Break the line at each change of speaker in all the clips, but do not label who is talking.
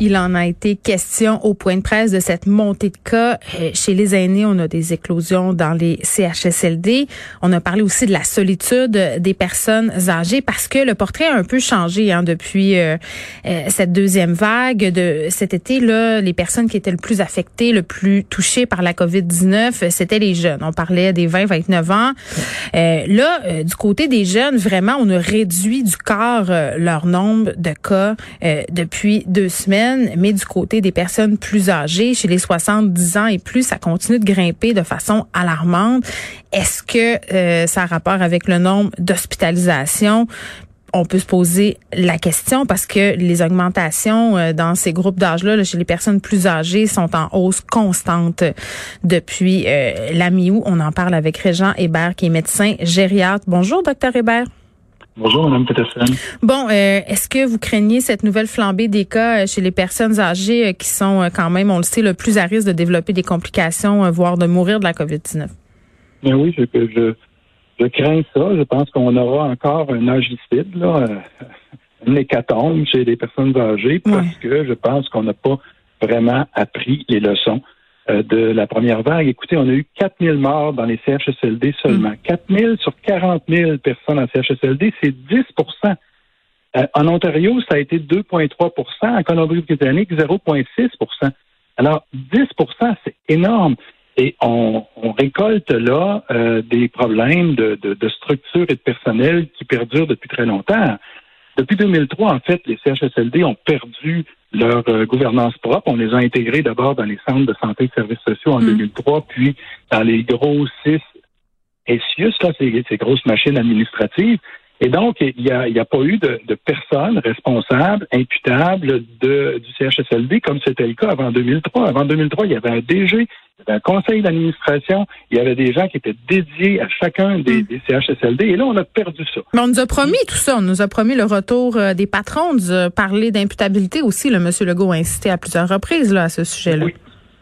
Il en a été question au point de presse de cette montée de cas. Euh, chez les aînés, on a des éclosions dans les CHSLD. On a parlé aussi de la solitude des personnes âgées parce que le portrait a un peu changé hein, depuis euh, euh, cette deuxième vague de cet été. Là, les personnes qui étaient le plus affectées, le plus touchées par la COVID-19, c'était les jeunes. On parlait des 20-29 ans. là, du côté des jeunes, vraiment, on a réduit du quart leur nombre de cas depuis deux semaines mais du côté des personnes plus âgées, chez les 70 ans et plus, ça continue de grimper de façon alarmante. Est-ce que euh, ça a rapport avec le nombre d'hospitalisations? on peut se poser la question parce que les augmentations euh, dans ces groupes d'âge-là, chez les personnes plus âgées, sont en hausse constante depuis euh, la mi-août. On en parle avec Régent Hébert, qui est médecin gériatre. Bonjour, docteur Hébert.
Bonjour, Mme Peterson.
Bon, euh, est-ce que vous craignez cette nouvelle flambée des cas euh, chez les personnes âgées euh, qui sont quand même, on le sait, le plus à risque de développer des complications, voire de mourir de la COVID-19?
Bien oui, je, je, je, crains ça. Je pense qu'on aura encore un agicide, là, une hécatombe chez les personnes âgées parce que je pense qu'on n'a pas vraiment appris les leçons de la première vague. Écoutez, on a eu 4 000 morts dans les CHSLD seulement. 4 mm. 000 sur 40 000 personnes en CHSLD, c'est 10% euh, En Ontario, ça a été 2,3% En Colombie-Britannique, 0,6% Alors, 10% c'est énorme. Et on, récolte là euh, des problèmes de, de, de, structure et de personnel qui perdurent depuis très longtemps. Depuis 2003, en fait, les CHSLD ont perdu leur euh, gouvernance propre. On les a intégrés d'abord dans les centres de santé et de services sociaux en 2003, mm. puis dans les gros six SIUS, là, ces, ces grosses machines administratives. Et donc, il n'y a, a, pas eu de, de personnes responsables, imputables de, du CHSLD, comme c'était le cas avant 2003. Avant 2003, il y avait un DG, un conseil d'administration, il y avait des gens qui étaient dédiés à chacun des, hmm. CHSLD, et là, on a perdu ça.
Mais on nous a promis tout ça, on nous a promis le retour euh, des patrons, on nous a parlé d'imputabilité aussi, le M. Legault a insisté à plusieurs reprises là, à ce sujet-là.
Oui.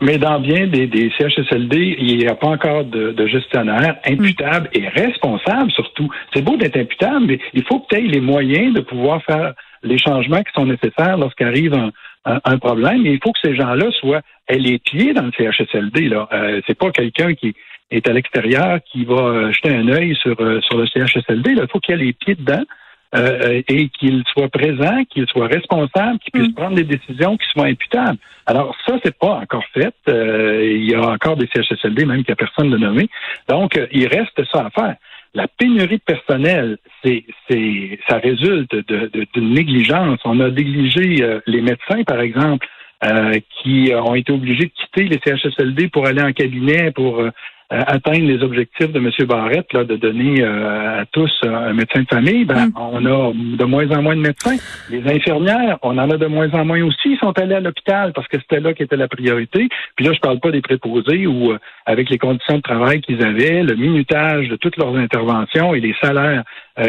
Mais dans bien des, des CHSLD, il n'y a pas encore de, de gestionnaire imputable et responsable surtout. C'est beau d'être imputable, mais il faut que tu aies les moyens de pouvoir faire les changements qui sont nécessaires lorsqu'arrive un, un, problème. Et il faut que ces gens-là soient aient les pieds dans le CHSLD. Là, euh, c'est pas quelqu'un qui est à l'extérieur qui va jeter un œil sur euh, sur le CHSLD. Là. Il faut qu'il ait les pieds dedans. Euh, et qu'il soit présent, qu'il soit responsable, qu'il puisse mm. prendre des décisions qui soient imputables. Alors ça, c'est pas encore fait. Euh, il y a encore des CHSLD même qu'il n'y a personne de nommé. Donc, euh, il reste ça à faire. La pénurie de personnel, c'est, c'est, ça résulte de, d'une négligence. On a négligé les médecins, par exemple, qui ont été obligés de quitter les CHSLD pour aller en cabinet, pour euh, atteindre les objectifs de M. Barrette, là, de donner euh, à tous un médecin de famille, ben, mm. on a de moins en moins de médecins. Les infirmières, on en a de moins en moins aussi. Ils sont allés à l'hôpital parce que c'était là qui était la priorité. Puis là, je parle pas des préposés où, euh, avec les conditions de travail qu'ils avaient, le minutage de toutes leurs interventions et les salaires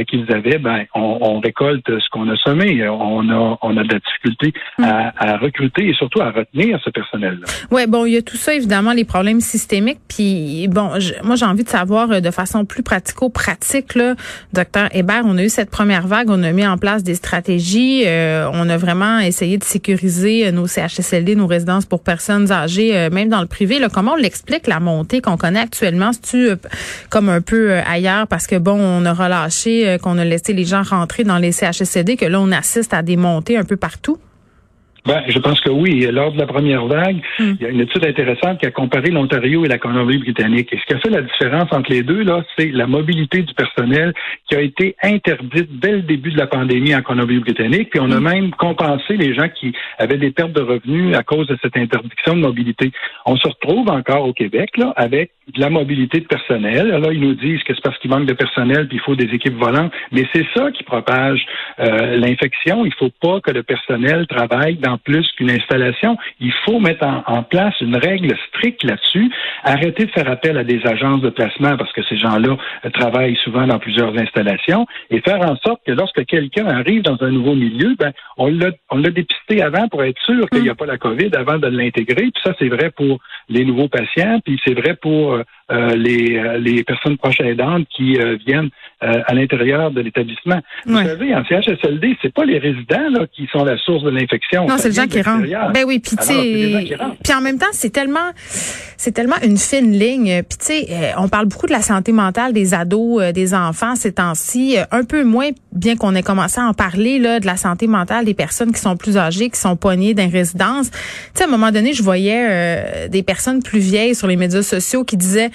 qu'ils avaient, ben, on, récolte ce qu'on a semé. On a, on a de la difficulté mm. à, recruter et surtout à retenir ce personnel-là.
Ouais, bon, il y a tout ça, évidemment, les problèmes systémiques. Puis bon, moi j'ai envie de savoir euh, de façon plus pratico-pratique, là, docteur Hébert, on a eu cette première vague, on a mis en place des stratégies, euh, on a vraiment essayé de sécuriser euh, nos CHSLD, nos résidences pour personnes âgées, même dans le privé. Là, comment on l'explique la montée qu'on connaît actuellement? C'est-tu comme un peu ailleurs? Parce que bon, on a relâché, qu'on a laissé les gens rentrer dans les CHSLD, que là on assiste à des montées un peu partout?
Ben, je pense que oui. Lors de la première vague, hmm. il y a une étude intéressante qui a comparé l'Ontario et la Colombie-Britannique. Et ce qui a fait la différence entre les deux, là, c'est la mobilité du personnel qui a été interdite dès le début de la pandémie en Colombie-Britannique. Puis on a hmm. même compensé les gens qui avaient des pertes de revenus à cause de cette interdiction de mobilité. On se retrouve encore au Québec, là, avec de la mobilité de personnel. Là, ils nous disent que c'est parce qu'il manque de personnel puis il faut des équipes volantes. Mais c'est ça qui propage euh, l'infection. Il faut pas que le personnel travaille dans plus qu'une installation. Il faut mettre en, place une règle stricte là-dessus. Arrêter de faire appel à des agences de placement parce que ces gens-là euh, travaillent souvent dans plusieurs installations et faire en sorte que lorsque quelqu'un arrive dans un nouveau milieu, ben, on l'a, on l'a dépisté avant pour être sûr qu'il n'y a pas la COVID avant de l'intégrer. Puis ça, c'est vrai pour les nouveaux patients, puis c'est vrai pour pas euh, les, les personnes proches aidantes qui viennent à l'intérieur de l'établissement. Vous savez, en CHSLD, c'est pas les résidents là, qui sont la source de l'infection.
Non, c'est le gens qui rentrent. Ben oui, puis puis en même temps, c'est tellement, c'est tellement une fine ligne. Puis tu sais, on parle beaucoup de la santé mentale des ados, des enfants ces temps-ci, un peu moins, bien qu'on ait commencé à en parler là, de la santé mentale des personnes qui sont plus âgées, qui sont poignées dans résidence. Tu sais, à un moment donné, je voyais euh, des personnes plus vieilles sur les médias sociaux qui disaient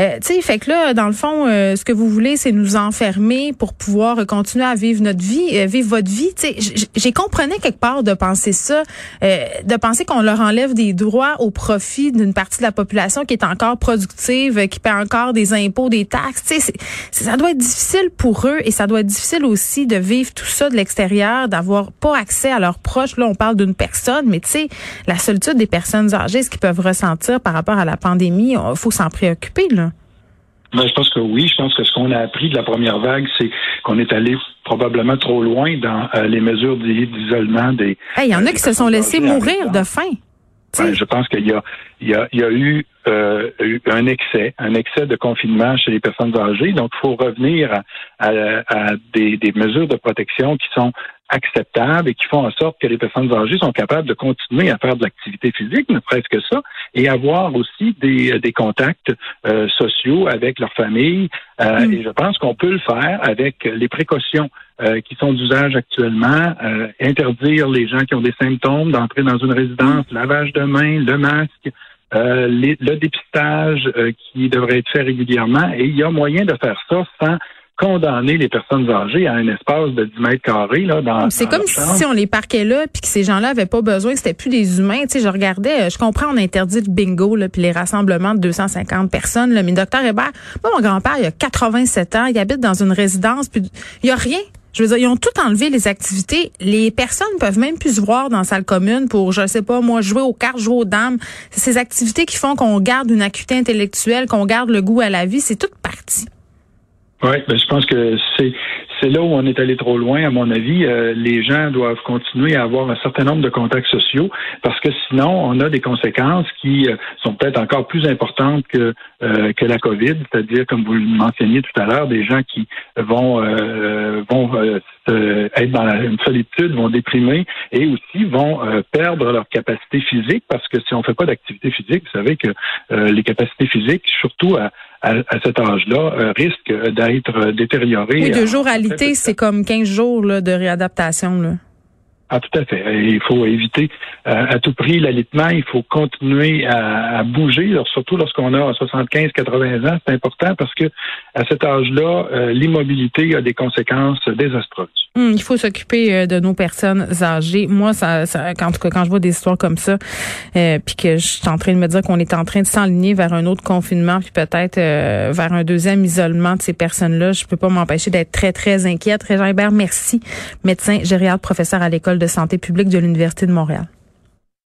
euh, tu sais, fait que là, dans le fond, euh, ce que vous voulez, c'est nous enfermer pour pouvoir continuer à vivre notre vie, euh, vivre votre vie. Tu sais, j'ai comprenais quelque part de penser ça, de penser qu'on leur enlève des droits au profit d'une partie de la population qui est encore productive, qui paie encore des impôts, des taxes. Tu sais, ça doit être difficile pour eux et ça doit être difficile aussi de vivre tout ça de l'extérieur, d'avoir pas accès à leurs proches. Là, on parle d'une personne, mais tu sais, la solitude des personnes âgées, ce qu'ils peuvent ressentir par rapport à la pandémie, faut s'en préoccuper. Là.
Ben, je pense que oui. Je pense que ce qu'on a appris de la première vague, c'est qu'on est allé probablement trop loin dans euh, les mesures d'isolement des.
Il y en a qui se sont laissés mourir de faim.
Ben, je pense qu'il y a, il y a, il y a eu, euh, un excès, un excès de confinement chez les personnes âgées. Donc, il faut revenir à, à, des, des, mesures de protection qui sont acceptables et qui font en sorte que les personnes âgées sont capables de continuer à faire de l'activité physique, ne presque ça, et avoir aussi des, des contacts euh, sociaux avec leur famille. Euh, mm. Et je pense qu'on peut le faire avec les précautions euh, qui sont d'usage actuellement, interdire les gens qui ont des symptômes d'entrer dans une résidence, mm. lavage de mains, le masque, le dépistage qui devrait être fait régulièrement. Et il y a moyen de faire ça sans condamner les personnes âgées à un espace de 10 mètres carrés là dans
C'est comme si on les parquait là puis que ces gens-là avaient pas besoin, que c'était plus des humains, tu sais, je regardais, je comprends on interdit le bingo là puis les rassemblements de 250 personnes là, mais docteur Hébert, moi mon grand-père, il a 87 ans, il habite dans une résidence puis il y a rien je veux dire, ils ont tout enlevé les activités. Les personnes peuvent même plus se voir dans la salle commune pour, je sais pas, moi, jouer aux cartes, jouer aux dames. C'est ces activités qui font qu'on garde une acuité intellectuelle, qu'on garde le goût à la vie. C'est toute partie.
Oui, ben, je pense que c'est c'est là où on est allé trop loin, à mon avis. Euh, les gens doivent continuer à avoir un certain nombre de contacts sociaux parce que sinon, on a des conséquences qui euh, sont peut-être encore plus importantes que euh, que la COVID, c'est-à-dire, comme vous le mentionniez tout à l'heure, des gens qui vont vont être dans la, une solitude, vont déprimer et aussi vont perdre leur capacité physique parce que si on fait pas d'activité physique, vous savez que les capacités physiques, surtout à, à, cet âge-là, euh, risque d'être détérioré.
Oui, deux jours à l'été, c'est comme 15 jours là, de réadaptation. Là.
Ah, tout à fait. Il faut éviter euh, à tout prix l'alitement. Il faut continuer à, bouger, surtout lorsqu'on a 75-80 ans. C'est important parce que à cet âge-là, euh, l'immobilité a des conséquences désastreuses.
Hum, il faut s'occuper euh, de nos personnes âgées. Moi, ça, ça, quand, quand je vois des histoires comme ça, puis que je suis en train de me dire qu'on est en train de s'enligner vers un autre confinement, puis peut-être vers un deuxième isolement de ces personnes-là, je peux pas m'empêcher d'être très, très inquiète. Régin Hébert, merci. Médecin gériatre, professeur à l'école de santé publique de l'Université de Montréal.